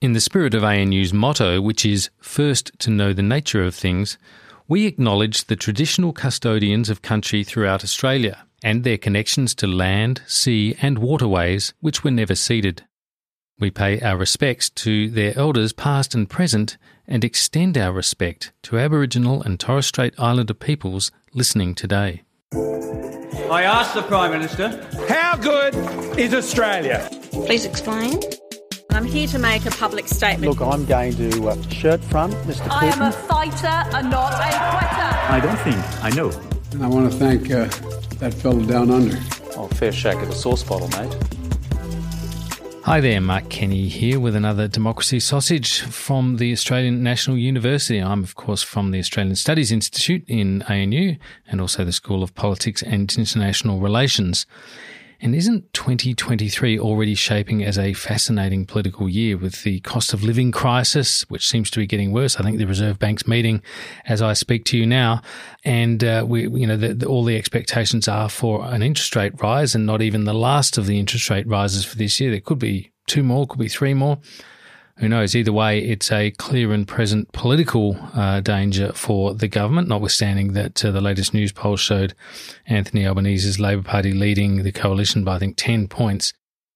In the spirit of ANU's motto, which is first to know the nature of things, we acknowledge the traditional custodians of country throughout Australia and their connections to land, sea, and waterways which were never ceded. We pay our respects to their elders past and present and extend our respect to Aboriginal and Torres Strait Islander peoples listening today. I asked the Prime Minister, How good is Australia? Please explain. I'm here to make a public statement. Look, I'm going to uh, shirt front Mr. Putin. I am a fighter and not a quitter. I don't think I know. And I want to thank uh, that fellow down under. Oh, fair shake of the sauce bottle, mate. Hi there, Mark Kenny here with another Democracy Sausage from the Australian National University. I'm, of course, from the Australian Studies Institute in ANU and also the School of Politics and International Relations. And isn't 2023 already shaping as a fascinating political year with the cost of living crisis, which seems to be getting worse? I think the Reserve Bank's meeting as I speak to you now, and uh, we, you know, the, the, all the expectations are for an interest rate rise, and not even the last of the interest rate rises for this year. There could be two more, could be three more who knows? Either way, it's a clear and present political uh, danger for the government, notwithstanding that uh, the latest Newspoll showed Anthony Albanese's Labor Party leading the coalition by, I think, 10 points.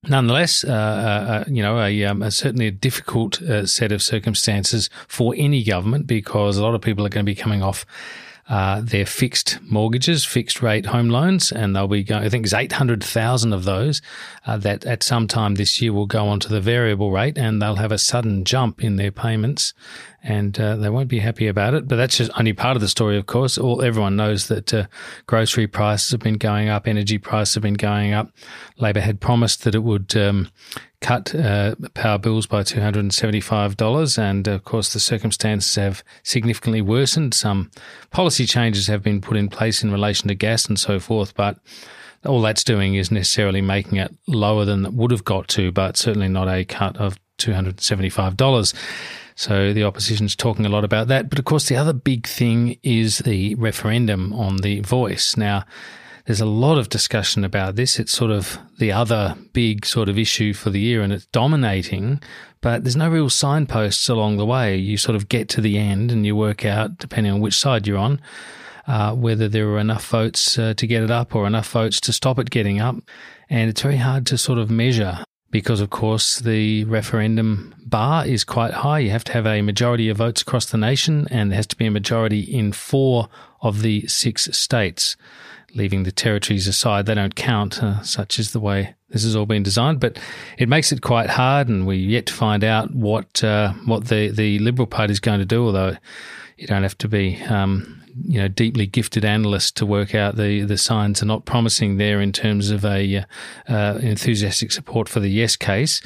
Nonetheless, uh, uh, uh you know, a, um, a, certainly a difficult uh, set of circumstances for any government because a lot of people are going to be coming off uh, their fixed mortgages, fixed rate home loans, and they'll be going, I think it's 800,000 of those uh, that at some time this year will go onto the variable rate and they'll have a sudden jump in their payments and uh, they won't be happy about it. But that's just only part of the story, of course. All everyone knows that uh, grocery prices have been going up, energy prices have been going up. Labor had promised that it would um, cut uh, power bills by $275. And of course, the circumstances have significantly worsened. Some policy changes have been put in place in relation to gas and so forth, but all that's doing is necessarily making it lower than it would have got to, but certainly not a cut of $275. So the opposition's talking a lot about that. But of course, the other big thing is the referendum on the voice. Now, there's a lot of discussion about this. It's sort of the other big sort of issue for the year and it's dominating, but there's no real signposts along the way. You sort of get to the end and you work out, depending on which side you're on, uh, whether there are enough votes uh, to get it up or enough votes to stop it getting up. And it's very hard to sort of measure because, of course, the referendum bar is quite high. You have to have a majority of votes across the nation, and there has to be a majority in four of the six states leaving the territories aside, they don't count, uh, such is the way this has all been designed. But it makes it quite hard, and we're yet to find out what uh, what the, the Liberal Party is going to do, although you don't have to be. Um, you know, deeply gifted analyst to work out the, the signs are not promising there in terms of a uh, uh enthusiastic support for the yes case.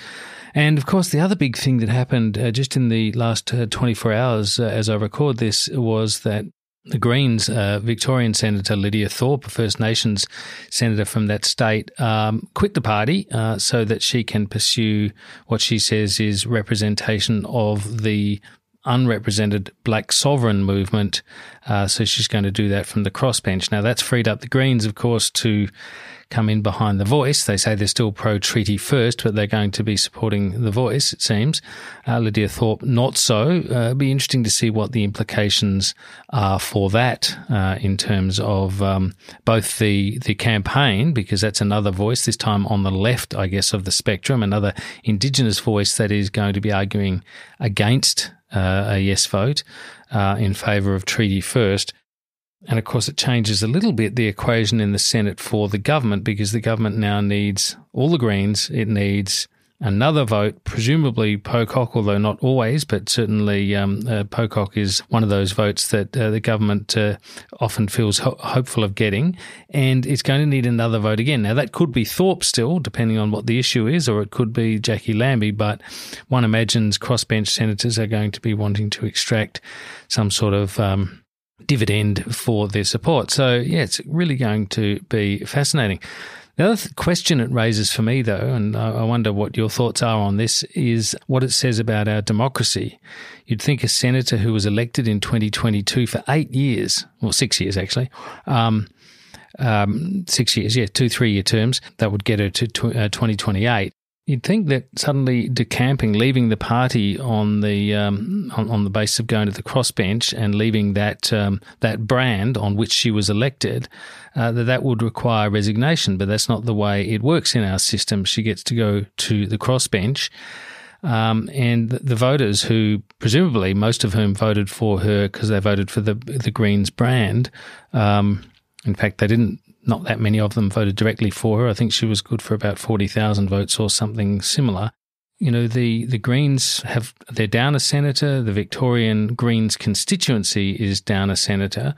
And of course, the other big thing that happened uh, just in the last uh, 24 hours uh, as I record this was that the Greens, uh, Victorian Senator Lydia Thorpe, a First Nations senator from that state, um, quit the party uh, so that she can pursue what she says is representation of the unrepresented black sovereign movement. Uh, so she's going to do that from the crossbench. Now, that's freed up the Greens, of course, to come in behind the voice. They say they're still pro treaty first, but they're going to be supporting the voice, it seems. Uh, Lydia Thorpe, not so. Uh, it'll be interesting to see what the implications are for that uh, in terms of um, both the, the campaign, because that's another voice, this time on the left, I guess, of the spectrum, another Indigenous voice that is going to be arguing against uh, a yes vote uh, in favour of treaty first. And of course, it changes a little bit the equation in the Senate for the government because the government now needs all the Greens, it needs another vote, presumably Pocock, although not always, but certainly um, uh, Pocock is one of those votes that uh, the government uh, often feels ho- hopeful of getting, and it's going to need another vote again. Now, that could be Thorpe still, depending on what the issue is, or it could be Jacqui Lambie, but one imagines crossbench senators are going to be wanting to extract some sort of. Um, dividend for their support. So, yeah, it's really going to be fascinating. The other th- question it raises for me, though, and I, I wonder what your thoughts are on this, is what it says about our democracy. You'd think a senator who was elected in 2022 for eight years, well, six years actually, um, um, six years, yeah, two three year terms, that would get her to tw- uh, 2028. You'd think that suddenly decamping, leaving the party on the um, on, on, the basis of going to the crossbench and leaving that um, that brand on which she was elected, uh, that that would require resignation. But that's not the way it works in our system. She gets to go to the crossbench. Um, and the voters who, presumably, most of whom voted for her because they voted for the the Greens brand. Um, in fact, they didn't not that many of them voted directly for her. I think she was good for about 40,000 votes or something similar. You know, the, the Greens have, they're down a senator. The Victorian Greens constituency is down a senator.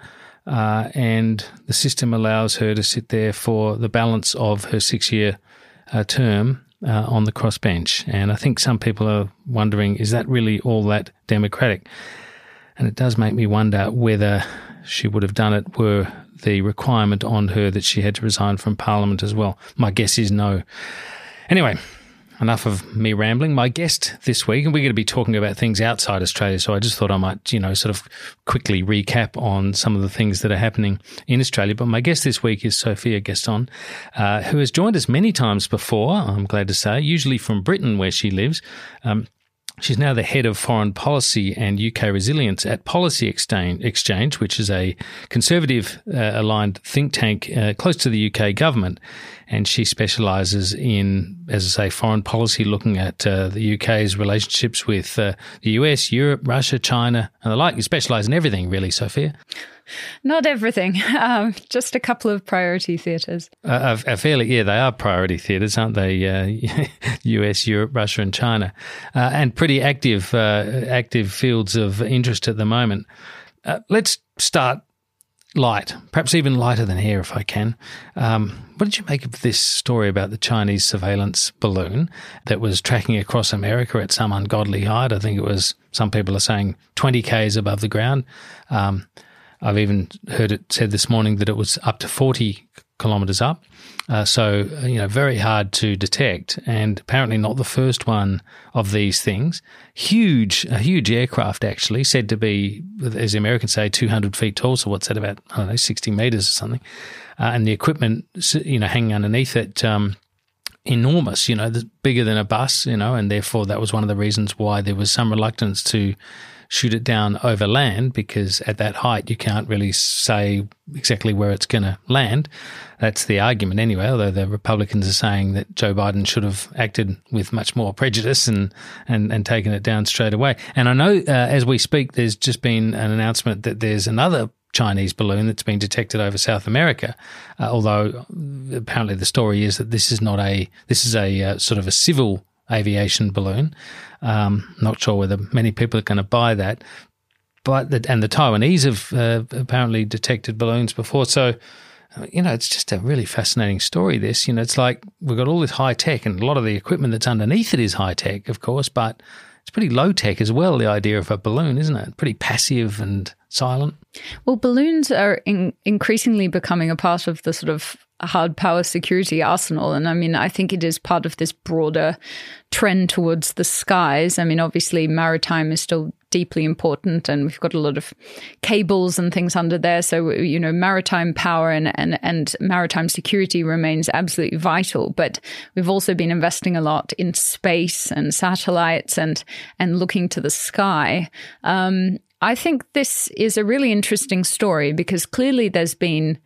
Uh, and the system allows her to sit there for the balance of her six year uh, term uh, on the crossbench. And I think some people are wondering is that really all that democratic? And it does make me wonder whether she would have done it were the requirement on her that she had to resign from Parliament as well. My guess is no. Anyway, enough of me rambling. My guest this week, and we're going to be talking about things outside Australia, so I just thought I might, you know, sort of quickly recap on some of the things that are happening in Australia. But my guest this week is Sophia Gaston, uh, who has joined us many times before, I'm glad to say, usually from Britain, where she lives. Um, She's now the head of foreign policy and UK resilience at Policy Exchange, which is a conservative uh, aligned think tank uh, close to the UK government. And she specialises in, as I say, foreign policy, looking at uh, the UK's relationships with uh, the US, Europe, Russia, China, and the like. You specialise in everything, really, Sophia. Not everything, um, just a couple of priority theatres. Uh, uh, fairly, yeah, they are priority theatres, aren't they? Uh, US, Europe, Russia, and China, uh, and pretty active, uh, active fields of interest at the moment. Uh, let's start light, perhaps even lighter than here, if I can. Um, what did you make of this story about the Chinese surveillance balloon that was tracking across America at some ungodly height? I think it was, some people are saying 20 Ks above the ground. Um, I've even heard it said this morning that it was up to 40 kilometres up. Uh, so, you know, very hard to detect, and apparently not the first one of these things. Huge, a huge aircraft actually, said to be, as the Americans say, 200 feet tall. So, what's that about? I don't know, 60 metres or something. Uh, and the equipment, you know, hanging underneath it, um, enormous, you know, bigger than a bus, you know, and therefore that was one of the reasons why there was some reluctance to shoot it down over land because at that height you can't really say exactly where it's going to land. That's the argument anyway, although the Republicans are saying that Joe Biden should have acted with much more prejudice and, and, and taken it down straight away. And I know uh, as we speak, there's just been an announcement that there's another Chinese balloon that's been detected over South America. Uh, although apparently the story is that this is not a this is a uh, sort of a civil aviation balloon. Um, not sure whether many people are going to buy that, but the, and the Taiwanese have uh, apparently detected balloons before. So, you know, it's just a really fascinating story. This, you know, it's like we've got all this high tech, and a lot of the equipment that's underneath it is high tech, of course, but it's pretty low tech as well. The idea of a balloon, isn't it? Pretty passive and silent. Well, balloons are in- increasingly becoming a part of the sort of hard power security arsenal. And I mean, I think it is part of this broader trend towards the skies. I mean, obviously, maritime is still deeply important, and we've got a lot of cables and things under there. So, you know, maritime power and, and, and maritime security remains absolutely vital. But we've also been investing a lot in space and satellites and, and looking to the sky. Um, I think this is a really interesting story because clearly there's been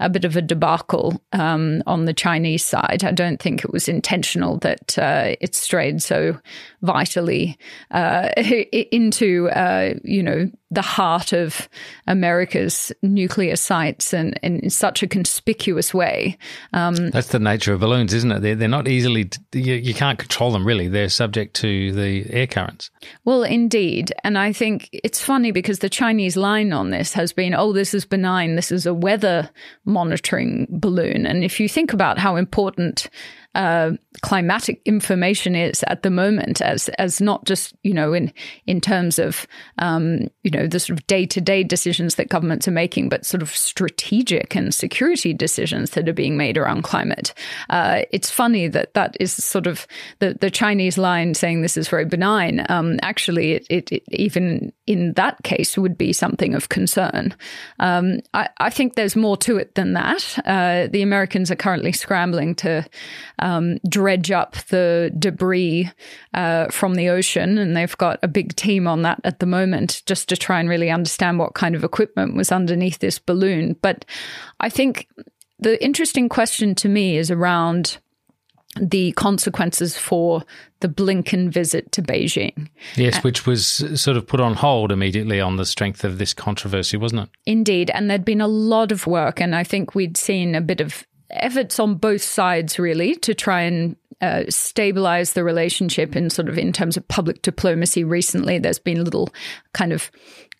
a bit of a debacle um, on the Chinese side. I don't think it was intentional that uh, it strayed so vitally uh, into, uh, you know, the heart of America's nuclear sites and, and in such a conspicuous way. Um, That's the nature of balloons, isn't it? They're, they're not easily, you, you can't control them really. They're subject to the air currents. Well, indeed. And I think it's funny because the Chinese line on this has been, oh, this is benign. This is a weather monitoring balloon. And if you think about how important uh, climatic information is at the moment, as as not just you know in in terms of um, you know the sort of day to day decisions that governments are making, but sort of strategic and security decisions that are being made around climate. Uh, it's funny that that is sort of the the Chinese line saying this is very benign. Um, actually, it, it, it, even in that case would be something of concern. Um, I, I, think there's more to it than that. Uh, the Americans are currently scrambling to um, dredge up the debris uh, from the ocean, and they've got a big team on that at the moment just to try and really understand what kind of equipment was underneath this balloon. But I think the interesting question to me is around the consequences for the Blinken visit to Beijing. Yes, which was sort of put on hold immediately on the strength of this controversy, wasn't it? Indeed. And there'd been a lot of work, and I think we'd seen a bit of efforts on both sides really to try and uh, stabilize the relationship in sort of in terms of public diplomacy recently there's been a little kind of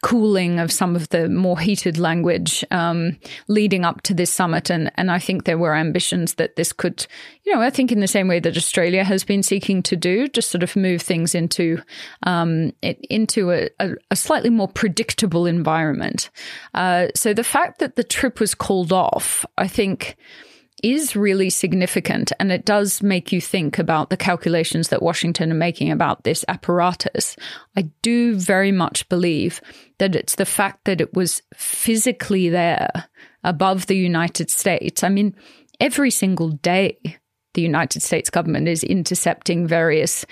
cooling of some of the more heated language um, leading up to this summit. And, and I think there were ambitions that this could, you know, I think in the same way that Australia has been seeking to do, just sort of move things into um, it, into a, a, a, slightly more predictable environment. Uh, so the fact that the trip was called off, I think is really significant and it does make you think about the calculations that Washington are making about this apparatus. I do very much believe that it's the fact that it was physically there above the United States. I mean, every single day the United States government is intercepting various,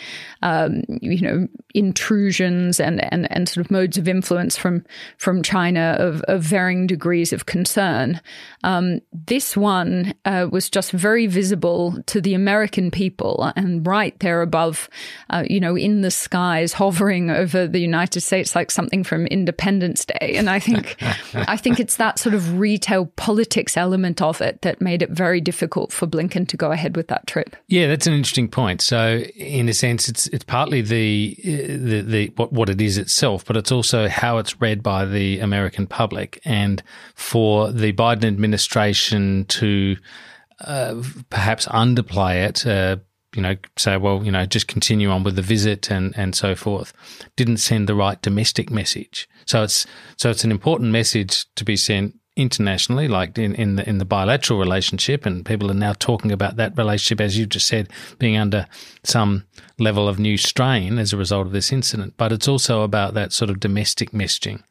um, you know, intrusions and, and, and sort of modes of influence from from China of, of varying degrees of concern. Um, this one uh, was just very visible to the American people and right there above, uh, you know, in the skies, hovering over the United States like something from Independence Day. And I think I think it's that sort of retail politics element of it that made it very difficult for Blinken to go ahead with that trip. Yeah, that's an interesting point. So, in a sense, it's it's partly the the, the what what it is itself, but it's also how it's read by the American public, and for the Biden administration to uh, perhaps underplay it. Uh, you know, say, well, you know, just continue on with the visit and, and so forth, didn't send the right domestic message. So it's so it's an important message to be sent internationally, like in, in the in the bilateral relationship, and people are now talking about that relationship, as you just said, being under some level of new strain as a result of this incident. But it's also about that sort of domestic messaging.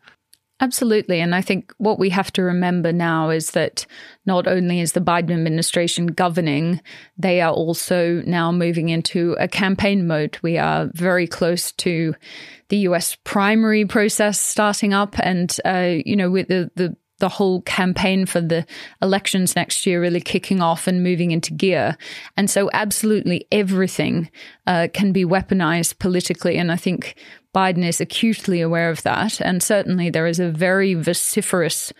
Absolutely. And I think what we have to remember now is that not only is the Biden administration governing, they are also now moving into a campaign mode. We are very close to the US primary process starting up. And, uh, you know, with the, the the whole campaign for the elections next year really kicking off and moving into gear. And so, absolutely everything uh, can be weaponized politically. And I think Biden is acutely aware of that. And certainly, there is a very vociferous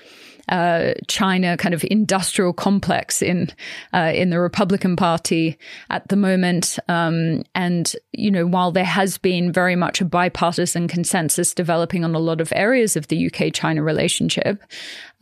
uh, China kind of industrial complex in uh, in the Republican Party at the moment. Um, and you know, while there has been very much a bipartisan consensus developing on a lot of areas of the UK China relationship,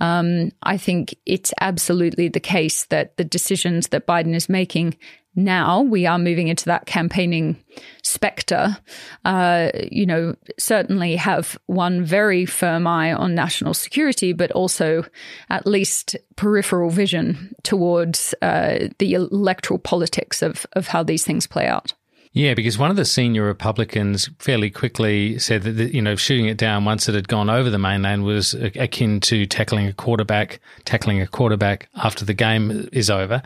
um, I think it's absolutely the case that the decisions that Biden is making now we are moving into that campaigning spectre, uh, you know, certainly have one very firm eye on national security, but also at least peripheral vision towards uh, the electoral politics of, of how these things play out. Yeah, because one of the senior Republicans fairly quickly said that you know shooting it down once it had gone over the mainland was akin to tackling a quarterback, tackling a quarterback after the game is over.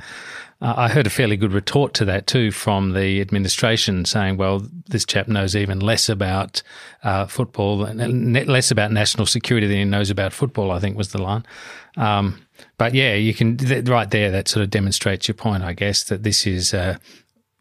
Uh, I heard a fairly good retort to that too from the administration saying, well, this chap knows even less about uh, football, less about national security than he knows about football, I think was the line. Um, but yeah, you can, right there, that sort of demonstrates your point, I guess, that this is uh,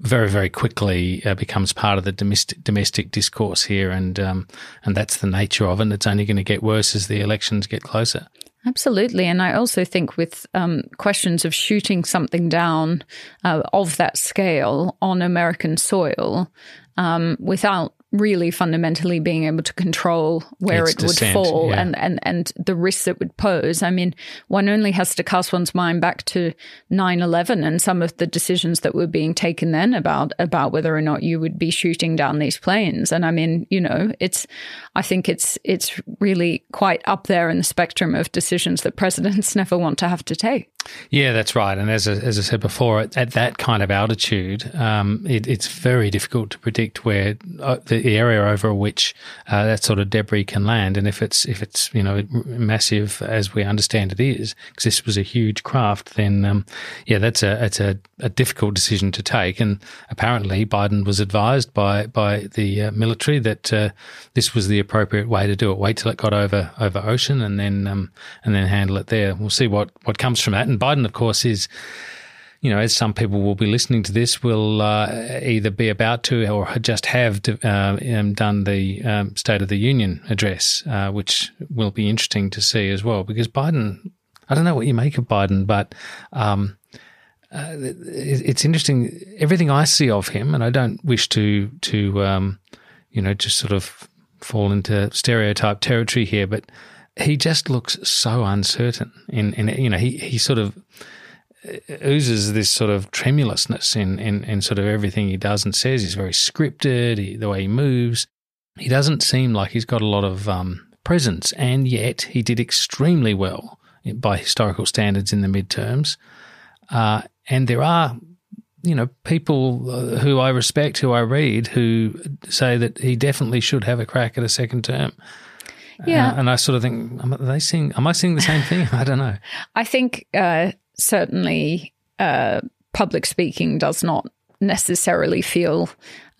very, very quickly uh, becomes part of the domestic, domestic discourse here, and um, and that's the nature of it. And it's only going to get worse as the elections get closer. Absolutely. And I also think with um, questions of shooting something down uh, of that scale on American soil um, without really fundamentally being able to control where Its it would descent, fall yeah. and, and, and the risks it would pose. I mean, one only has to cast one's mind back to 9 11 and some of the decisions that were being taken then about, about whether or not you would be shooting down these planes. And I mean, you know, it's, I think it's, it's really quite up there in the spectrum of decisions that presidents never want to have to take. Yeah, that's right. And as I, as I said before, at, at that kind of altitude, um, it, it's very difficult to predict where uh, the area over which uh, that sort of debris can land. And if it's if it's you know massive as we understand it is, because this was a huge craft, then um, yeah, that's a it's a, a difficult decision to take. And apparently, Biden was advised by by the uh, military that uh, this was the appropriate way to do it. Wait till it got over over ocean, and then um, and then handle it there. We'll see what what comes from that. And Biden, of course, is you know, as some people will be listening to this, will uh, either be about to or just have uh, um, done the um, State of the Union address, uh, which will be interesting to see as well. Because Biden, I don't know what you make of Biden, but um, uh, it's interesting. Everything I see of him, and I don't wish to to um, you know just sort of fall into stereotype territory here, but he just looks so uncertain. In, in you know, he he sort of oozes this sort of tremulousness in, in, in sort of everything he does and says. He's very scripted, he, the way he moves. He doesn't seem like he's got a lot of um, presence, and yet he did extremely well by historical standards in the midterms. Uh, and there are, you know, people uh, who I respect, who I read, who say that he definitely should have a crack at a second term. Yeah, uh, and I sort of think, am I, they seeing? Am I seeing the same thing? I don't know. I think uh, certainly uh, public speaking does not necessarily feel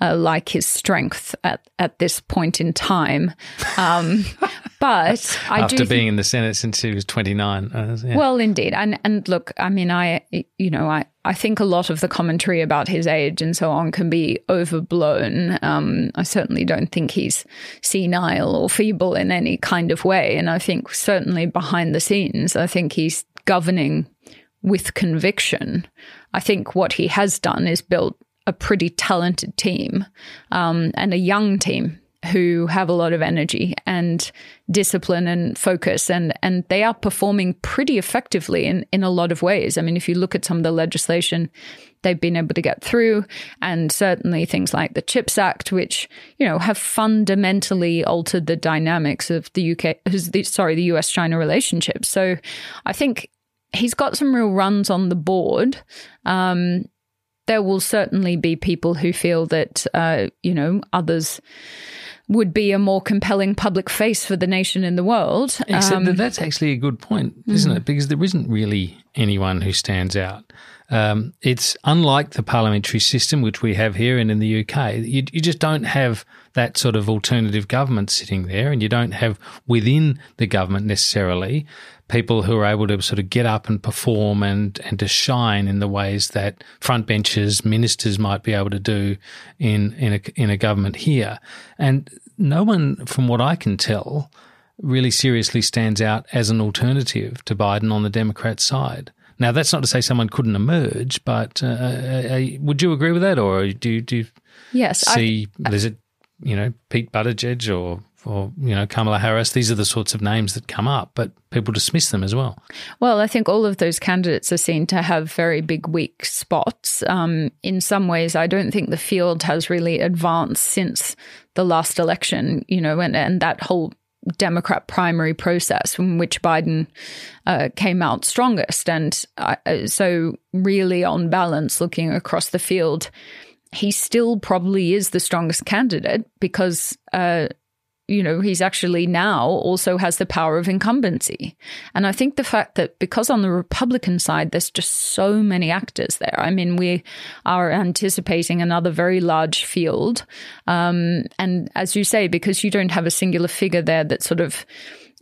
uh, like his strength at, at this point in time. Um, but I after do being think, in the Senate since he was twenty nine. Uh, yeah. well, indeed, and and look, I mean, I you know, I I think a lot of the commentary about his age and so on can be overblown. Um, I certainly don't think he's senile or feeble in any kind of way, and I think certainly behind the scenes, I think he's governing with conviction. I think what he has done is built a pretty talented team um, and a young team who have a lot of energy and discipline and focus and and they are performing pretty effectively in in a lot of ways. I mean, if you look at some of the legislation they've been able to get through and certainly things like the Chips Act which, you know, have fundamentally altered the dynamics of the UK sorry, the US China relationship. So I think he's got some real runs on the board. Um, there will certainly be people who feel that, uh, you know, others would be a more compelling public face for the nation in the world. Except Um, that that's actually a good point, isn't it? Because there isn't really anyone who stands out. Um, it's unlike the parliamentary system, which we have here and in the UK. You, you just don't have that sort of alternative government sitting there, and you don't have within the government necessarily people who are able to sort of get up and perform and, and to shine in the ways that front benches, ministers might be able to do in, in a, in a government here. And no one, from what I can tell, really seriously stands out as an alternative to Biden on the Democrat side. Now, that's not to say someone couldn't emerge, but uh, uh, would you agree with that, or do you, do you yes, I- see? is it you know Pete Buttigieg or or you know Kamala Harris? These are the sorts of names that come up, but people dismiss them as well. Well, I think all of those candidates are seen to have very big weak spots. Um, in some ways, I don't think the field has really advanced since the last election, you know, and, and that whole Democrat primary process from which Biden uh, came out strongest. And uh, so, really, on balance, looking across the field, he still probably is the strongest candidate because uh, you know, he's actually now also has the power of incumbency. And I think the fact that because on the Republican side, there's just so many actors there. I mean, we are anticipating another very large field. Um, and as you say, because you don't have a singular figure there that sort of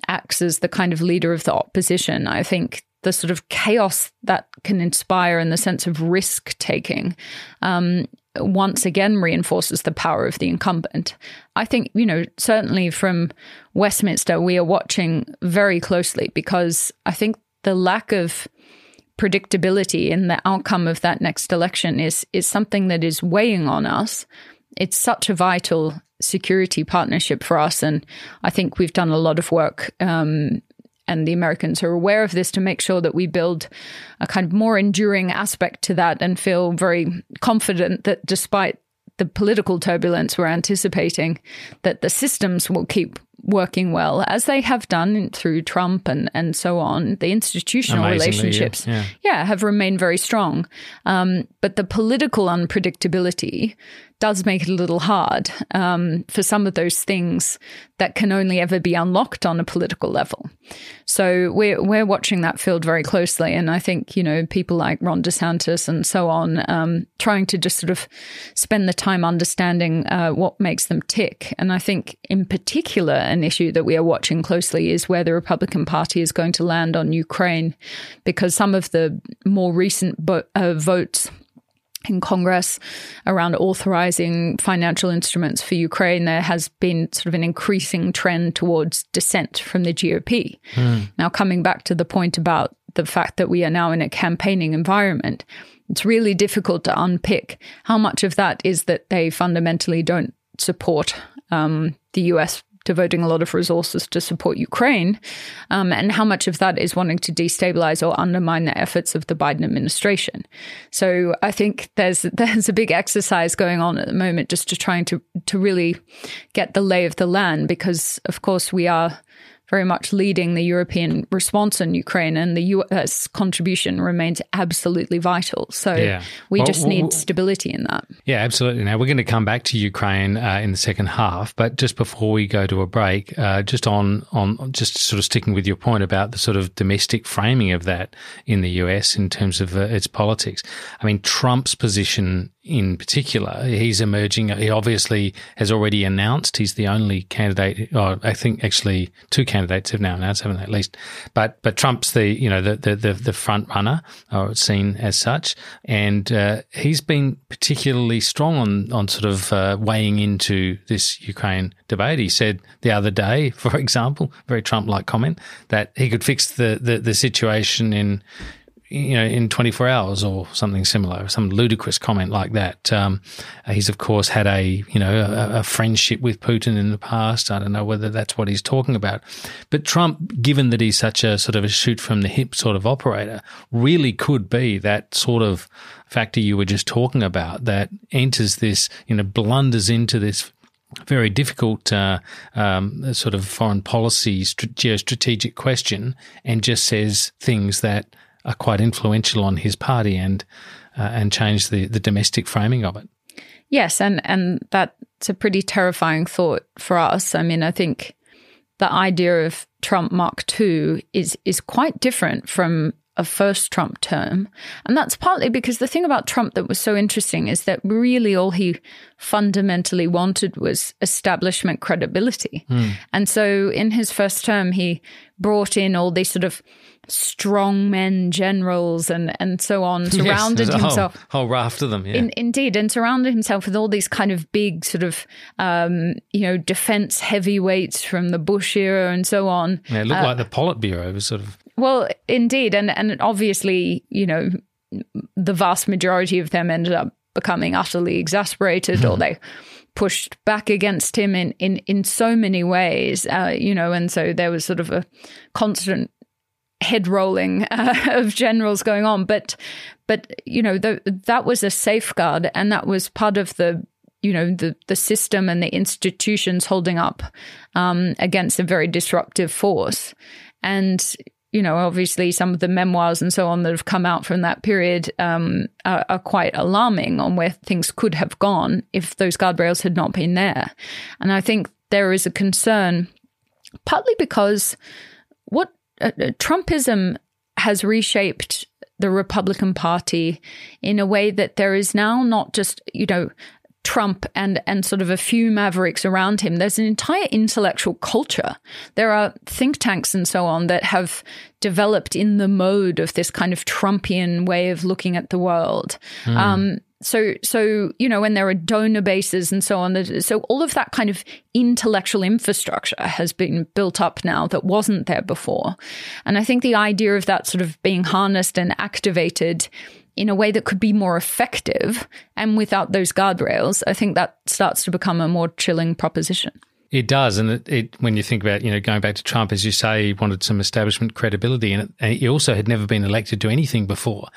acts as the kind of leader of the opposition, I think the sort of chaos that can inspire and the sense of risk taking um, once again reinforces the power of the incumbent. I think, you know, certainly from Westminster, we are watching very closely because I think the lack of predictability in the outcome of that next election is is something that is weighing on us. It's such a vital security partnership for us, and I think we've done a lot of work. Um, and the Americans are aware of this to make sure that we build a kind of more enduring aspect to that and feel very confident that despite the political turbulence we're anticipating, that the systems will keep working well, as they have done through Trump and, and so on. The institutional relationships, yeah. yeah. have remained very strong. Um, but the political unpredictability does make it a little hard um, for some of those things that can only ever be unlocked on a political level. So we're we're watching that field very closely, and I think you know people like Ron DeSantis and so on, um, trying to just sort of spend the time understanding uh, what makes them tick. And I think in particular, an issue that we are watching closely is where the Republican Party is going to land on Ukraine, because some of the more recent bo- uh, votes in Congress around authorizing financial instruments for Ukraine, there has been sort of an increasing trend towards dissent from the GOP. Mm. Now, coming back to the point about the fact that we are now in a campaigning environment, it's really difficult to unpick how much of that is that they fundamentally don't support um, the US devoting a lot of resources to support Ukraine, um, and how much of that is wanting to destabilize or undermine the efforts of the Biden administration. So I think there's there's a big exercise going on at the moment just to trying to to really get the lay of the land because of course we are very much leading the European response in Ukraine, and the US contribution remains absolutely vital. So Yeah. we Well, just well, need well- stability in that. Yeah, absolutely. Now we're going to come back to Ukraine uh, in the second half, but just before we go to a break, uh, just on on just sort of sticking with your point about the sort of domestic framing of that in the US in terms of uh, its politics. I mean, Trump's position in particular, he's emerging. He obviously has already announced he's the only candidate. Or I think actually two candidates have now announced, haven't they? At least, but but Trump's the you know the the the, the front runner, or seen as such, and uh, he's been particularly strong on on sort of uh, weighing into this Ukraine debate. He said the other day, for example, very Trump-like comment that he could fix the the, the situation in you know, in 24 hours or something similar, some ludicrous comment like that. Um, he's of course had a, you know, a, a friendship with Putin in the past. I don't know whether that's what he's talking about. But Trump, given that he's such a sort of a shoot from the hip sort of operator, really could be that sort of factor you were just talking about that enters this, you know, blunders into this very difficult uh, um, sort of foreign policy st- geostrategic question and just says things that are quite influential on his party and uh, and change the, the domestic framing of it. Yes, and and that's a pretty terrifying thought for us. I mean, I think the idea of Trump Mark II is is quite different from a first Trump term. And that's partly because the thing about Trump that was so interesting is that really all he fundamentally wanted was establishment credibility. And so in his first term, he brought in all these sort of strongmen generals and, and so on, surrounded Yes, himself. Whole, whole raft of them. Yeah. In, indeed, and surrounded himself with all these kind of big sort of, um, you know, defense heavyweights from the Bush era and so on. yeah, it looked like the Politburo was sort of Well, indeed, and and obviously, you know, the vast majority of them ended up becoming utterly exasperated, or they pushed back against him in in in so many ways, uh, you know, and so there was sort of a constant head rolling uh, of generals going on, but but you know the, that was a safeguard, and that was part of the you know the the system and the institutions holding up um, against a very disruptive force, and you know obviously some of the memoirs and so on that have come out from that period um, are, are quite alarming on where things could have gone if those guardrails had not been there, and I think there is a concern, partly because what uh, uh, Trumpism has reshaped the Republican Party in a way that there is now not just, you know, Trump and and sort of a few mavericks around him. There's an entire intellectual culture. There are think tanks and so on that have developed in the mode of this kind of Trumpian way of looking at the world. Um, So, so you know, when there are donor bases and so on, so all of that kind of intellectual infrastructure has been built up now that wasn't there before. And I think the idea of that sort of being harnessed and activated in a way that could be more effective and without those guardrails, I think that starts to become a more chilling proposition. It does, and it, it, when you think about you know going back to Trump, as you say, he wanted some establishment credibility, and, it, and he also had never been elected to anything before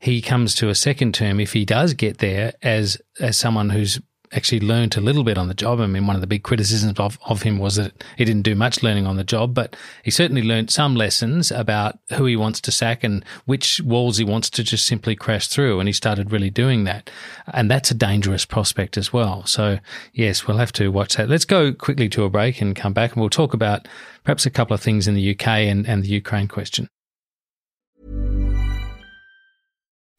he comes to a second term if he does get there as as someone who's actually learned a little bit on the job. I mean, one of the big criticisms of, of him was that he didn't do much learning on the job, but he certainly learned some lessons about who he wants to sack and which walls he wants to just simply crash through. And he started really doing that. And that's a dangerous prospect as well. So, yes, we'll have to watch that. Let's go quickly to a break and come back and we'll talk about perhaps a couple of things in the UK and, and the Ukraine question.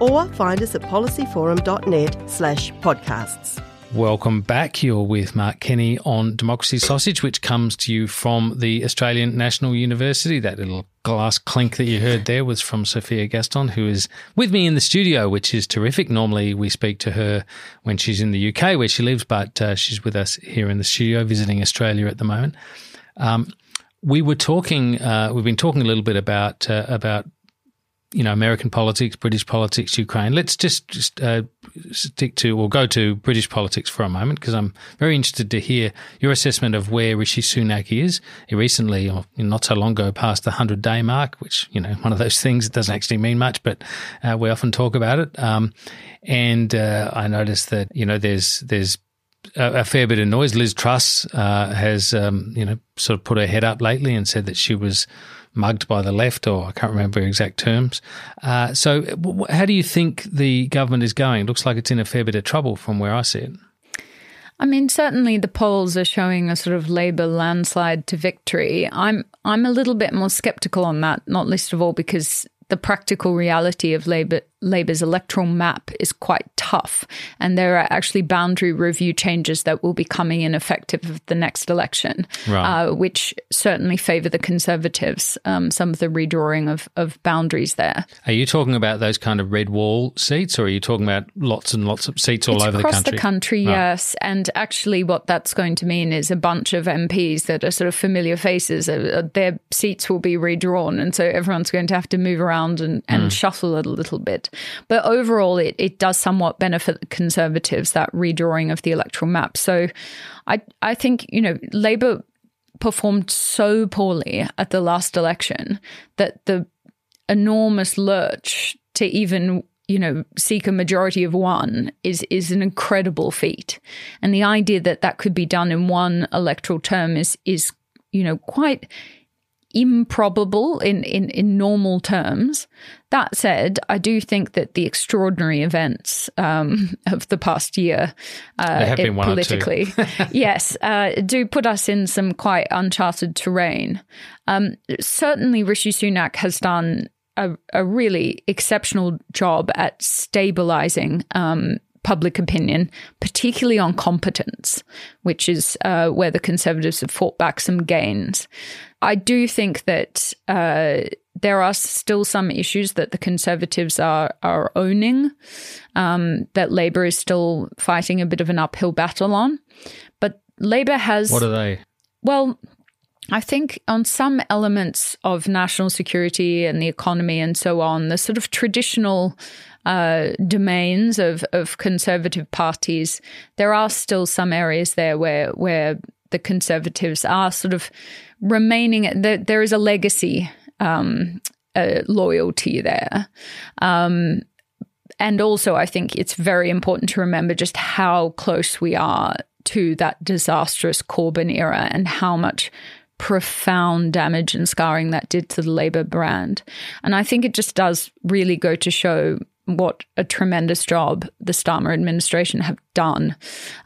or find us at policyforum.net slash podcasts. Welcome back. You're with Mark Kenny on Democracy Sausage, which comes to you from the Australian National University. That little glass clink that you heard there was from Sophia Gaston, who is with me in the studio, which is terrific. Normally, we speak to her when she's in the UK, where she lives, but uh, she's with us here in the studio, visiting Australia at the moment. Um, we were talking. Uh, we've been talking a little bit about uh, about you know, American politics, British politics, Ukraine. Let's just, just uh, stick to or go to British politics for a moment because I'm very interested to hear your assessment of where Rishi Sunak is. He recently, or not so long ago, passed the 100 day mark, which, you know, one of those things that doesn't actually mean much, but uh, we often talk about it. Um, and uh, I noticed that, you know, there's, there's a, a, fair bit of noise. Liz Truss uh, has, um, you know, sort of put her head up lately and said that she was mugged by the left, or I can't remember exact terms. Uh, so, how do you think the government is going? It looks like it's in a fair bit of trouble from where I see it. I mean, certainly the polls are showing a sort of Labor landslide to victory. I'm I'm a little bit more skeptical on that, not least of all because the practical reality of Labor Labour's electoral map is quite tough, and there are actually boundary review changes that will be coming in effective of the next election, right. uh, which certainly favour the Conservatives. Um, some of the redrawing of, of boundaries there. Are you talking about those kind of red wall seats, or are you talking about lots and lots of seats all it's over the country? Across the country, right. yes. And actually, what that's going to mean is a bunch of MPs that are sort of familiar faces. Uh, uh, their seats will be redrawn, and so everyone's going to have to move around and, and mm. shuffle it a little bit. But overall, it, it does somewhat benefit Conservatives, that redrawing of the electoral map. So I, I think, you know, Labour performed so poorly at the last election that the enormous lurch to even you know seek a majority of one is is an incredible feat and the idea that that could be done in one electoral term is is you know quite improbable in, in, in normal terms. That said, I do think that the extraordinary events um, of the past year uh, it, politically, yes, uh, do put us in some quite uncharted terrain. Um, certainly, Rishi Sunak has done a, a really exceptional job at stabilizing um, public opinion, particularly on competence, which is uh, where the Conservatives have fought back some gains. I do think that uh, there are still some issues that the Conservatives are are owning, um, that Labor is still fighting a bit of an uphill battle on. But Labor has what are they? Well, I think on some elements of national security and the economy and so on, the sort of traditional uh, domains of, of conservative parties, there are still some areas there where where the conservatives are sort of remaining. There, there is a legacy um, loyalty there. Um, and also, I think it's very important to remember just how close we are to that disastrous Corbyn era and how much profound damage and scarring that did to the Labour brand. And I think it just does really go to show what a tremendous job the Starmer administration have done,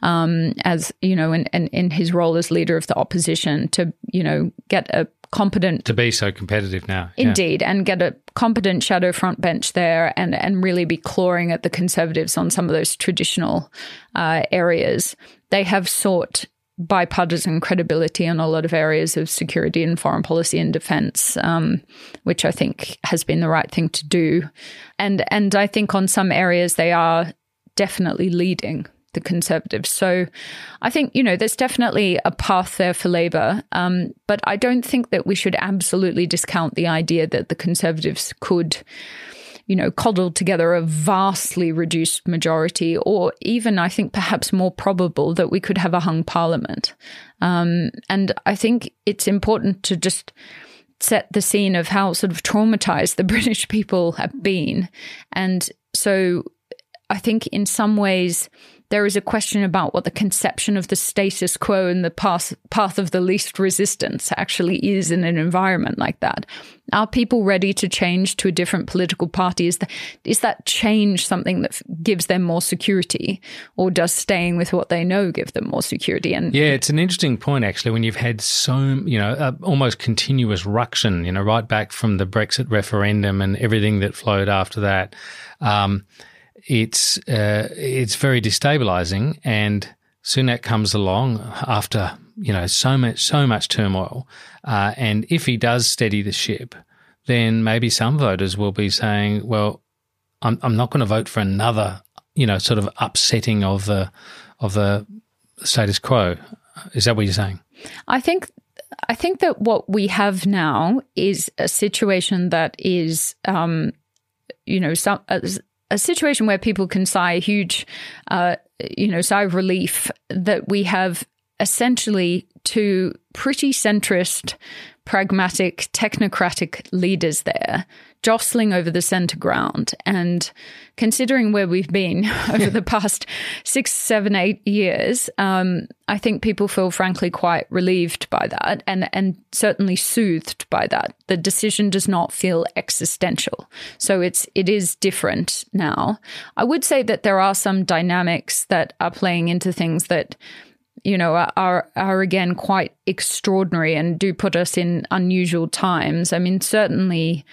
um, as you know, in, in, in his role as leader of the opposition to you know get a competent to be so competitive now. Indeed, yeah. and get a competent shadow front bench there, and and really be clawing at the Conservatives on some of those traditional uh, areas. They have sought bipartisan credibility in a lot of areas of security and foreign policy and defense, um, which I think has been the right thing to do. And and I think on some areas they are definitely leading the Conservatives. So I think, you know, there's definitely a path there for Labour. Um, but I don't think that we should absolutely discount the idea that the Conservatives could you know, coddled together a vastly reduced majority, or even I think perhaps more probable that we could have a hung parliament. Um, and I think it's important to just set the scene of how sort of traumatized the British people have been. And so I think in some ways, there is a question about what the conception of the status quo and the path, path of the least resistance actually is in an environment like that. Are people ready to change to a different political party? Is, the, is that change something that gives them more security, or does staying with what they know give them more security? And yeah, it's an interesting point actually. When you've had so you know uh, almost continuous ruction, you know, right back from the Brexit referendum and everything that flowed after that. Um, it's uh, it's very destabilizing. And Sunak comes along after you know so much so much turmoil, uh, and if he does steady the ship, then maybe some voters will be saying, "Well, I'm I'm not going to vote for another you know sort of upsetting of the of the status quo." Is that what you're saying? I think I think that what we have now is a situation that is, um, you know, some, uh, a situation where people can sigh a huge, uh, you know, sigh of relief that we have essentially two pretty centrist, pragmatic, technocratic leaders there jostling over the center ground. And considering where we've been over the past six, seven, eight years, um, I think people feel frankly quite relieved by that and, and certainly soothed by that. The decision does not feel existential. So it's it is different now. I would say that there are some dynamics that are playing into things that you know, are are again quite extraordinary and do put us in unusual times. I mean, certainly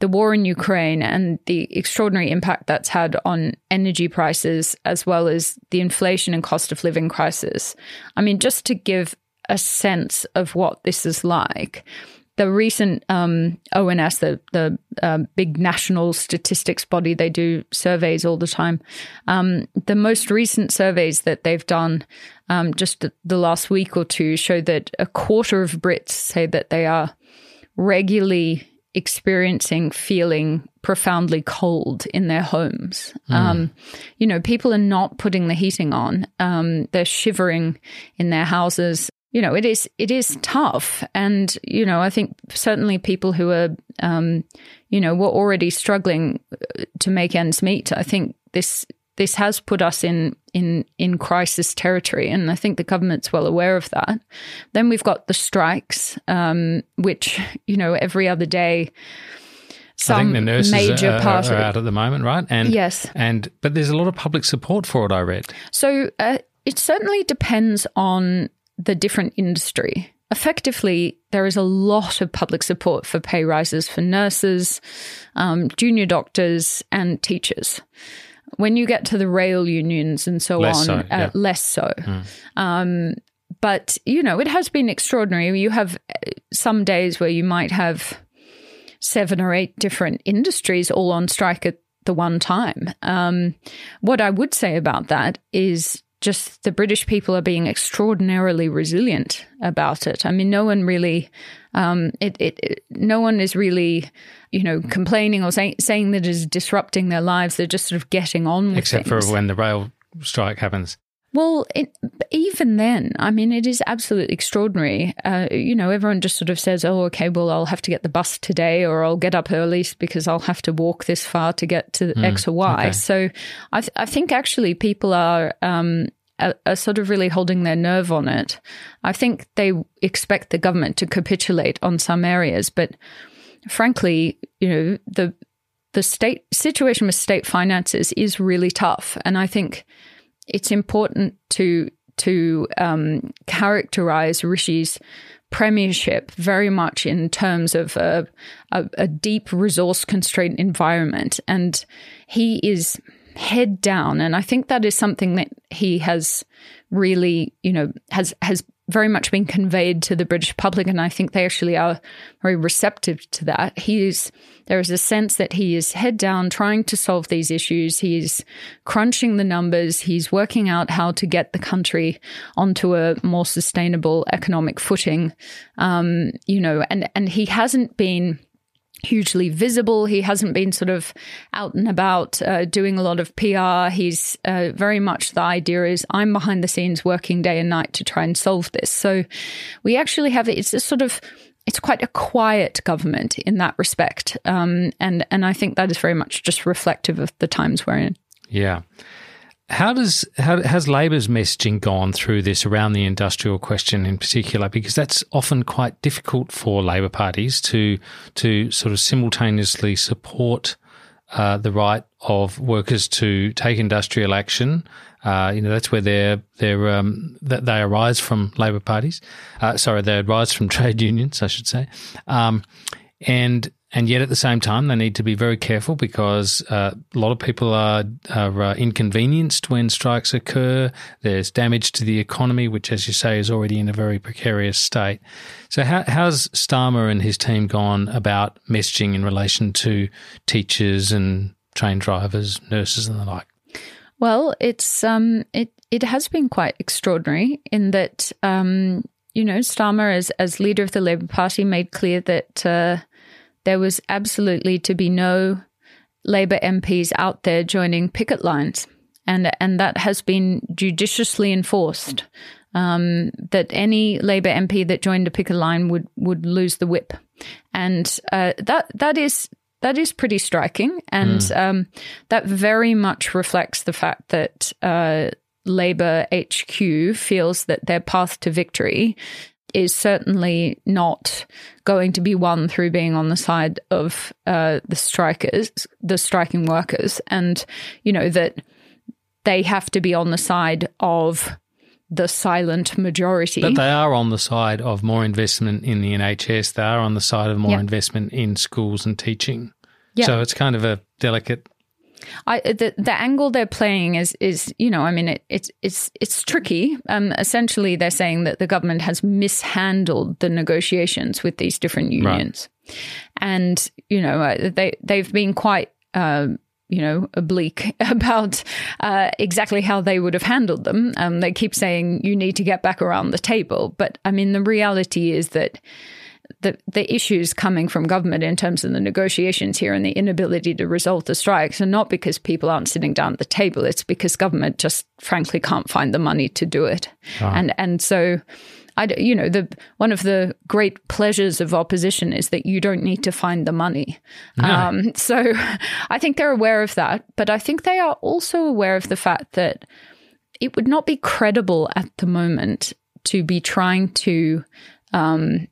the war in Ukraine and the extraordinary impact that's had on energy prices, as well as the inflation and cost of living crisis. I mean, just to give a sense of what this is like, the recent um, ONS, the the uh, big national statistics body, they do surveys all the time. Um, the most recent surveys that they've done, um, just the last week or two, show that a quarter of Brits say that they are regularly experiencing feeling profoundly cold in their homes. Mm. Um, you know, people are not putting the heating on. Um, they're shivering in their houses. You know, it is it is tough, and you know, I think certainly people who are, um, you know, were already struggling uh, to make ends meet. I think this this has put us in in in crisis territory, and I think the government's well aware of that. Then we've got the strikes, um, which you know every other day. Some I think the nurses major are, part are, are out at the moment, right? And yes, and but there's a lot of public support for it. I read. So uh, it certainly depends on the different industry. Effectively, there is a lot of public support for pay rises for nurses, um, junior doctors, and teachers. When you get to the rail unions and so less on, so, uh, less so. Mm. Um, but, you know, it has been extraordinary. You have uh, some days where you might have seven or eight different industries all on strike at the one time. Um, what I would say about that is just the British people are being extraordinarily resilient about it. I mean, no one really, um, it, it, it, no one is really, you know, complaining or say, saying that it is disrupting their lives. They're just sort of getting on with Except things. for when the rail strike happens. Well, it, even then, I mean, it is absolutely extraordinary. Uh, you know, everyone just sort of says, oh, okay, well, I'll have to get the bus today or I'll get up early because I'll have to walk this far to get to Mm, X or Y. okay. So I, th- I think actually people are, um, are, are sort of really holding their nerve on it. I think they expect the government to capitulate on some areas, but frankly, you know, the the state situation with state finances is really tough, and I think it's important to to um, characterize Rishi's premiership very much in terms of a, a, a deep resource constraint environment, and he is head down, and I think that is something that he has really, you know, has has very much been conveyed to the British public, and I think they actually are very receptive to that. He is there is a sense that he is head down trying to solve these issues. He's crunching the numbers. He's working out how to get the country onto a more sustainable economic footing. Um, you know, and and he hasn't been hugely visible. He hasn't been sort of out and about uh, doing a lot of PR. He's uh, very much the idea is I'm behind the scenes working day and night to try and solve this. So we actually have it's a sort of it's quite a quiet government in that respect, um, and and I think that is very much just reflective of the times we're in. Yeah. How does how has Labor's messaging gone through this around the industrial question in particular? Because that's often quite difficult for Labor parties to to sort of simultaneously support uh, the right of workers to take industrial action. Uh, you know that's where they're they're um, that they arise from Labor parties. Uh, sorry, they arise from trade unions, I should say. Um, and and yet at the same time they need to be very careful because uh, a lot of people are, are uh, inconvenienced when strikes occur. There's damage to the economy, which, as you say, is already in a very precarious state. So, how, how's Starmer and his team gone about messaging in relation to teachers and train drivers, nurses, and the like? Well, it's um, it it has been quite extraordinary in that um, you know Starmer, as as leader of the Labor Party, made clear that uh, there was absolutely to be no Labor MPs out there joining picket lines, and and that has been judiciously enforced. Um, that any Labor MP that joined a picket line would would lose the whip, and uh, that that is that is pretty striking, and Mm. um, that very much reflects the fact that uh, Labor HQ feels that their path to victory is certainly not going to be won through being on the side of uh, the strikers, the striking workers, and you know that they have to be on the side of the silent majority. But they are on the side of more investment in the NHS. They are on the side of more Yeah. investment in schools and teaching. Yeah. So it's kind of a delicate. I the the angle they're playing is is you know I mean it, it's it's it's tricky. Um, essentially, they're saying that the government has mishandled the negotiations with these different unions, and you know uh, they they've been quite. Uh, you know, oblique about uh, exactly how they would have handled them. Um, they keep saying you need to get back around the table, but I mean, the reality is that the the issues coming from government in terms of the negotiations here and the inability to resolve the strikes are not because people aren't sitting down at the table. It's because government just frankly can't find the money to do it. Ah. And and so I you know the one of the great pleasures of opposition is that you don't need to find the money. No. Um, so I think they're aware of that, but I think they are also aware of the fact that it would not be credible at the moment to be trying to, um,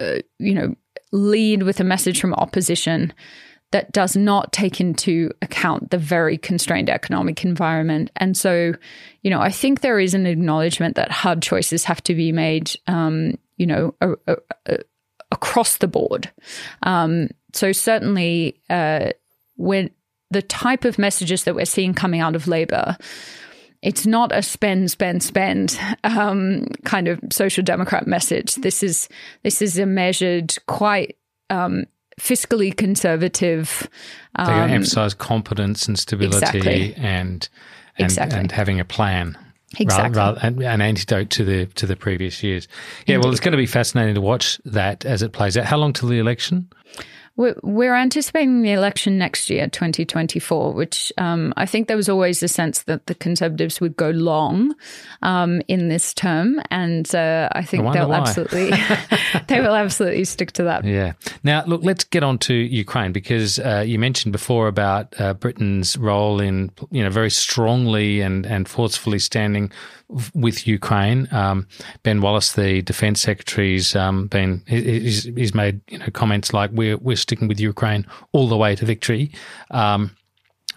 uh, you know, lead with a message from opposition that does not take into account the very constrained economic environment. And so, you know, I think there is an acknowledgement that hard choices have to be made, um, you know, a, a, a, across the board. Um, so certainly, uh, when the type of messages that we're seeing coming out of Labour, it's not a spend, spend, spend um, kind of social democrat message. This is this is a measured, quite um, fiscally conservative. They're going um, to emphasize competence and stability exactly. and and, Exactly. and having a plan. Exactly. Rather, rather, an antidote to the to the previous years. Yeah, Indeed. well, it's going to be fascinating to watch that as it plays out. How long till the election? We're anticipating the election next year, 2024, which um, I think there was always a sense that the Conservatives would go long um, in this term, and uh, I think I they'll why. absolutely they will absolutely stick to that. Yeah. Now, look, let's get on to Ukraine because uh, you mentioned before about uh, Britain's role in you know very strongly and and forcefully standing with Ukraine. Um, ben Wallace, the defence secretary, um, been he's, he's, made you know comments like we're we're sticking with Ukraine all the way to victory. Um,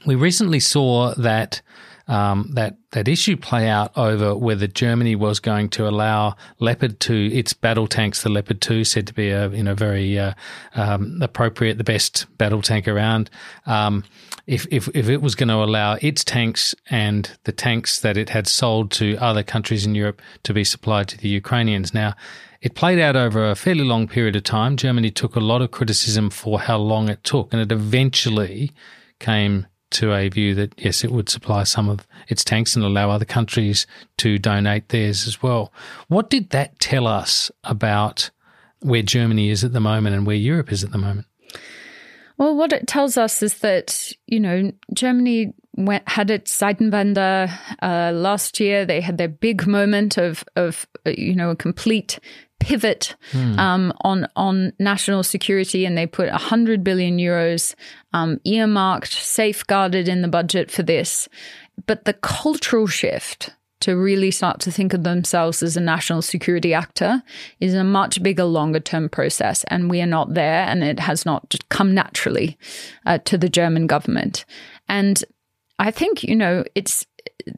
we recently saw that. Um, that that issue play out over whether Germany was going to allow Leopard 2, its battle tanks, the Leopard 2, said to be a you know very uh, um, appropriate, the best battle tank around. Um, if, if, if it was going to allow its tanks and the tanks that it had sold to other countries in Europe to be supplied to the Ukrainians. Now, it played out over a fairly long period of time. Germany took a lot of criticism for how long it took, and it eventually came to a view that yes, it would supply some of its tanks and allow other countries to donate theirs as well. What did that tell us about where Germany is at the moment and where Europe is at the moment? Well, what it tells us is that, you know, Germany went, had its Zeitenwende uh, last year. They had their big moment of, of uh, you know, a complete pivot hmm. um, on on national security, and they put 100 billion euros um, earmarked, safeguarded in the budget for this. But the cultural shift to really start to think of themselves as a national security actor is a much bigger, longer term process. And we are not there, and it has not come naturally uh, to the German government. And I think, you know, it's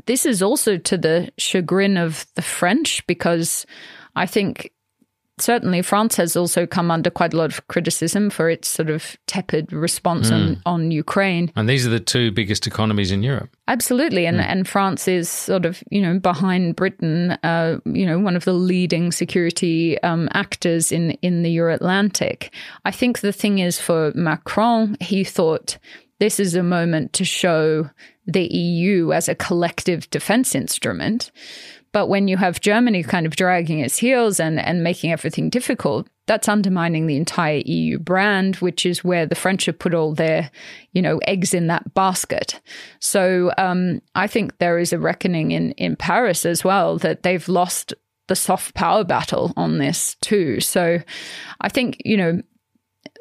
this is also to the chagrin of the French because I think certainly France has also come under quite a lot of criticism for its sort of tepid response mm. on, on Ukraine. And these are the two biggest economies in Europe. Absolutely. And, mm. and France is sort of, you know, behind Britain, uh, you know, one of the leading security um, actors in, in the Euro Atlantic. I think the thing is for Macron, he thought this is a moment to show the EU as a collective defense instrument. But when you have Germany kind of dragging its heels and, and making everything difficult, that's undermining the entire EU brand, which is where the French have put all their, you know, eggs in that basket. So um, I think there is a reckoning in, in Paris as well that they've lost the soft power battle on this too. So I think, you know,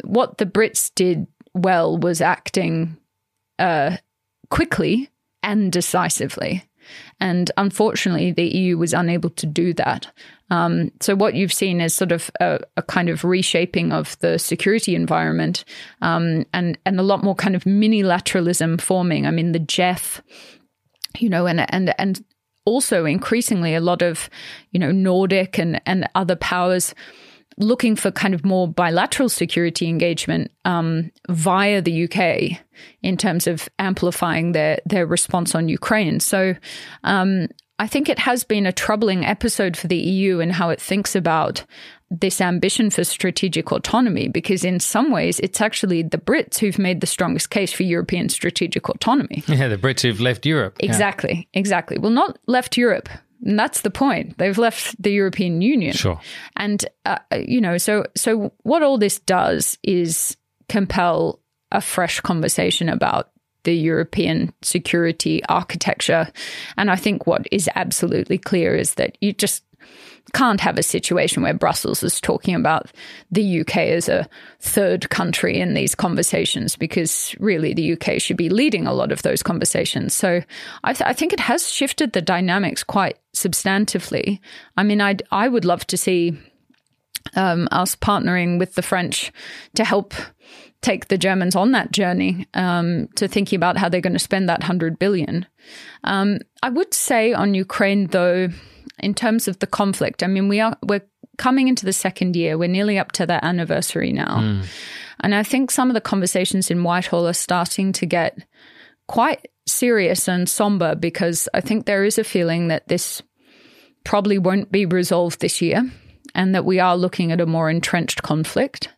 what the Brits did well was acting uh, quickly and decisively. And unfortunately, the EU was unable to do that. Um, so what you've seen is sort of a, a, kind of reshaping of the security environment, um, and and a lot more kind of minilateralism forming. I mean, the JEF, you know, and and and also increasingly a lot of, you know, Nordic and and other powers looking for kind of more bilateral security engagement um, via the UK in terms of amplifying their their response on Ukraine. So um, I think it has been a troubling episode for the EU and how it thinks about this ambition for strategic autonomy because in some ways it's actually the Brits who've made the strongest case for European strategic autonomy. Yeah, the Brits who've left Europe. Exactly, yeah. exactly. Well, not left Europe, and that's the point. They've left the European Union. Sure. And uh, you know, so so what all this does is compel a fresh conversation about the European security architecture. And I think what is absolutely clear is that you just can't have a situation where Brussels is talking about the UK as a third country in these conversations because really the UK should be leading a lot of those conversations. So I, th- I think it has shifted the dynamics quite substantively. I mean, I I would love to see um, us partnering with the French to help take the Germans on that journey um, to thinking about how they're going to spend that hundred billion. Um, I would say on Ukraine, though, in terms of the conflict, I mean, we are we're coming into the second year. We're nearly up to that anniversary now, mm. and I think some of the conversations in Whitehall are starting to get quite serious and somber because I think there is a feeling that this probably won't be resolved this year and that we are looking at a more entrenched conflict,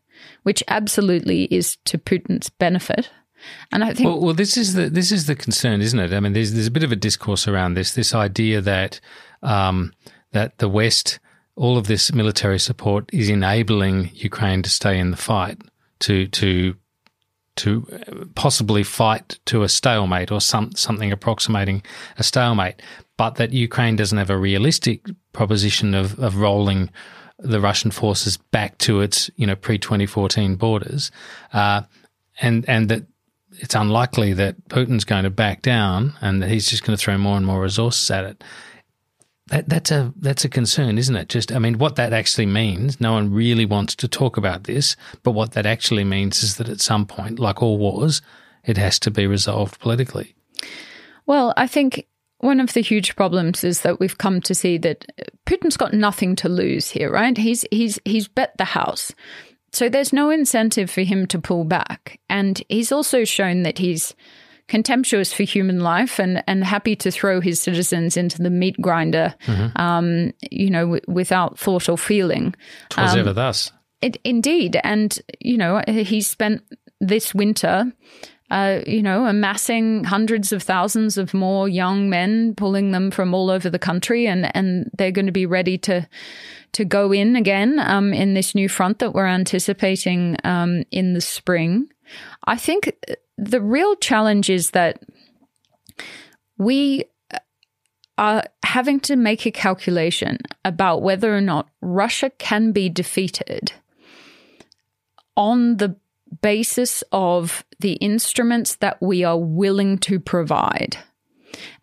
which absolutely is to Putin's benefit. And I think well, well, this is the this is the concern, isn't it? I mean, there's there's a bit of a discourse around this this idea that um, that the West, all of this military support is enabling Ukraine to stay in the fight, to to to possibly fight to a stalemate or some, something approximating a stalemate, but that Ukraine doesn't have a realistic proposition of, of rolling the Russian forces back to its you know pre 2014 borders, uh, and and that it's unlikely that Putin's going to back down and that he's just going to throw more and more resources at it. That, that's a that's a concern, isn't it? Just I mean, what that actually means. No one really wants to talk about this, but what that actually means is that at some point, like all wars, it has to be resolved politically. Well, I think one of the huge problems is that we've come to see that Putin's got nothing to lose here, right? He's he's he's bet the house. So there's no incentive for him to pull back. And he's also shown that he's contemptuous for human life and, and happy to throw his citizens into the meat grinder, mm-hmm. um, you know, w- without thought or feeling. Twas um, ever thus. It, indeed. And, you know, he spent this winter, uh, you know, amassing hundreds of thousands of more young men, pulling them from all over the country, and, and they're going to be ready to to go in again um, in this new front that we're anticipating um, in the spring. I think the real challenge is that we uh, are having to make a calculation about whether or not Russia can be defeated on the basis of the instruments that we are willing to provide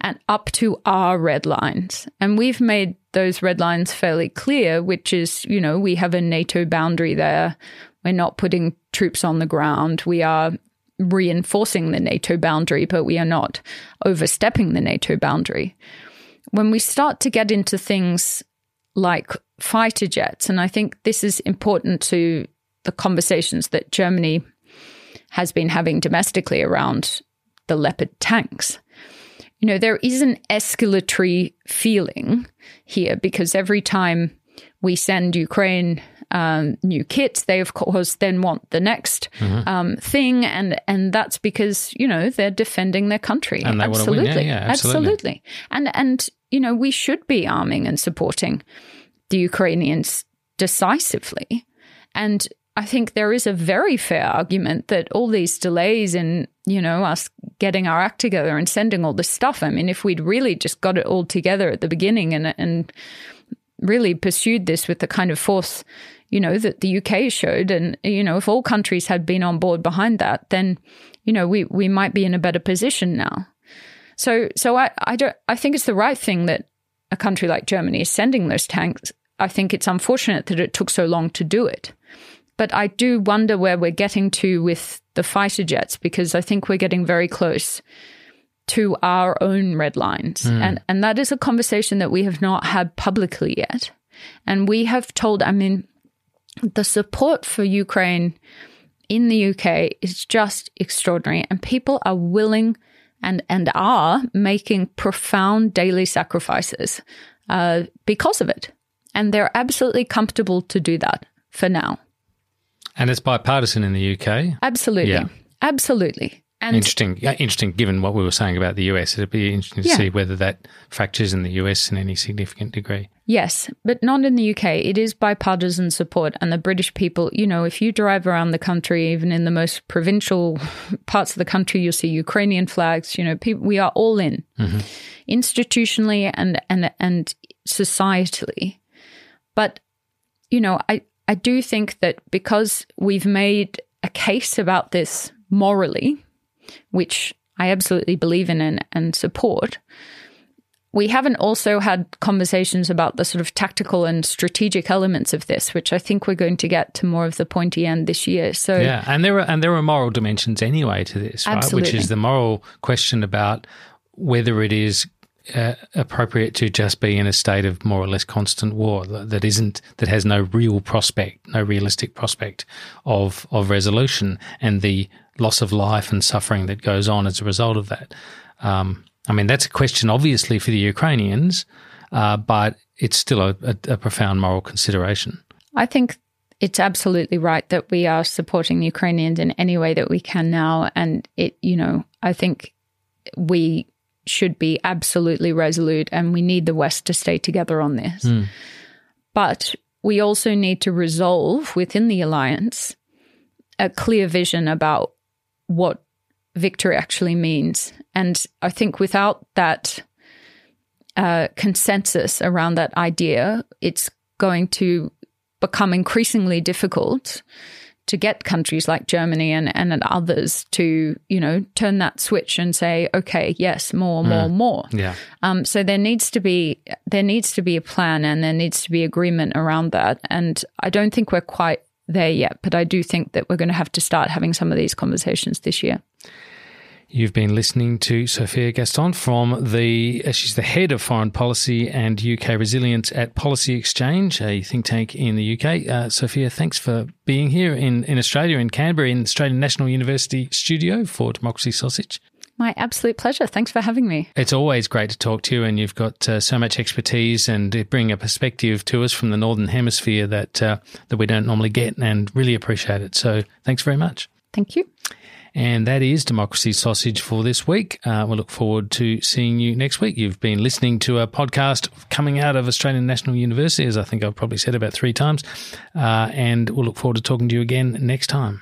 and up to our red lines. And we've made those red lines fairly clear, which is, you know, we have a NATO boundary there. We're not putting troops on the ground. We are reinforcing the NATO boundary, but we are not overstepping the NATO boundary. When we start to get into things like fighter jets, and I think this is important to the conversations that Germany has been having domestically around the Leopard tanks. You know, there is an escalatory feeling here because every time we send Ukraine um, new kits, they of course then want the next mm-hmm. um, thing, and and that's because you know they're defending their country. And absolutely, yeah, yeah, absolutely, absolutely, and and you know we should be arming and supporting the Ukrainians decisively, and I think there is a very fair argument that all these delays in, you know, us getting our act together and sending all this stuff. I mean, if we'd really just got it all together at the beginning and and really pursued this with the kind of force, you know, that the UK showed, and you know, if all countries had been on board behind that, then you know, we we might be in a better position now. So so I I don't I think it's the right thing that a country like Germany is sending those tanks. I think it's unfortunate that it took so long to do it. But I do wonder where we're getting to with the fighter jets because I think we're getting very close to our own red lines. Mm. And and that is a conversation that we have not had publicly yet. And we have told I mean the support for Ukraine in the UK is just extraordinary and people are willing and and are making profound daily sacrifices uh, because of it. And they're absolutely comfortable to do that for now. And it's bipartisan in the UK. Absolutely. Yeah. Absolutely. And interesting, interesting. Given what we were saying about the US, it'd be interesting to yeah. see whether that fractures in the US in any significant degree. Yes, but not in the UK. It is bipartisan support, and the British people. You know, if you drive around the country, even in the most provincial parts of the country, you'll see Ukrainian flags. You know, people, we are all in, mm-hmm. institutionally and and and societally. But you know, I I do think that because we've made a case about this morally, which I absolutely believe in and, and support, we haven't also had conversations about the sort of tactical and strategic elements of this, which I think we're going to get to more of the pointy end this year. So yeah, and there are and there are moral dimensions anyway to this, right? Absolutely. Which is the moral question about whether it is uh, appropriate to just be in a state of more or less constant war that isn't that has no real prospect, no realistic prospect of of resolution, and the loss of life and suffering that goes on as a result of that. Um, I mean, that's a question obviously for the Ukrainians, uh, but it's still a, a, a profound moral consideration. I think it's absolutely right that we are supporting the Ukrainians in any way that we can now. And it, you know, I think we should be absolutely resolute and we need the West to stay together on this. Mm. But we also need to resolve within the alliance a clear vision about what victory actually means. And I think without that uh, consensus around that idea, it's going to become increasingly difficult to get countries like Germany and, and others to, you know, turn that switch and say, okay, yes, more, more, mm. more. Yeah. Um, so there needs to be there needs to be a plan and there needs to be agreement around that. And I don't think we're quite there yet, but I do think that we're going to have to start having some of these conversations this year. You've been listening to Sophia Gaston from the, uh, she's the head of foreign policy and UK resilience at Policy Exchange, a think tank in the UK. Uh, Sophia, thanks for being here in, in Australia, in Canberra, in Australian National University studio for Democracy Sausage. My absolute pleasure. Thanks for having me. It's always great to talk to you, and you've got uh, so much expertise and bring a perspective to us from the Northern Hemisphere that uh, that we don't normally get, and really appreciate it. So, thanks very much. Thank you. And that is Democracy Sausage for this week. Uh, we'll look forward to seeing you next week. You've been listening to a podcast coming out of Australian National University, as I think I've probably said about three times. Uh, and we'll look forward to talking to you again next time.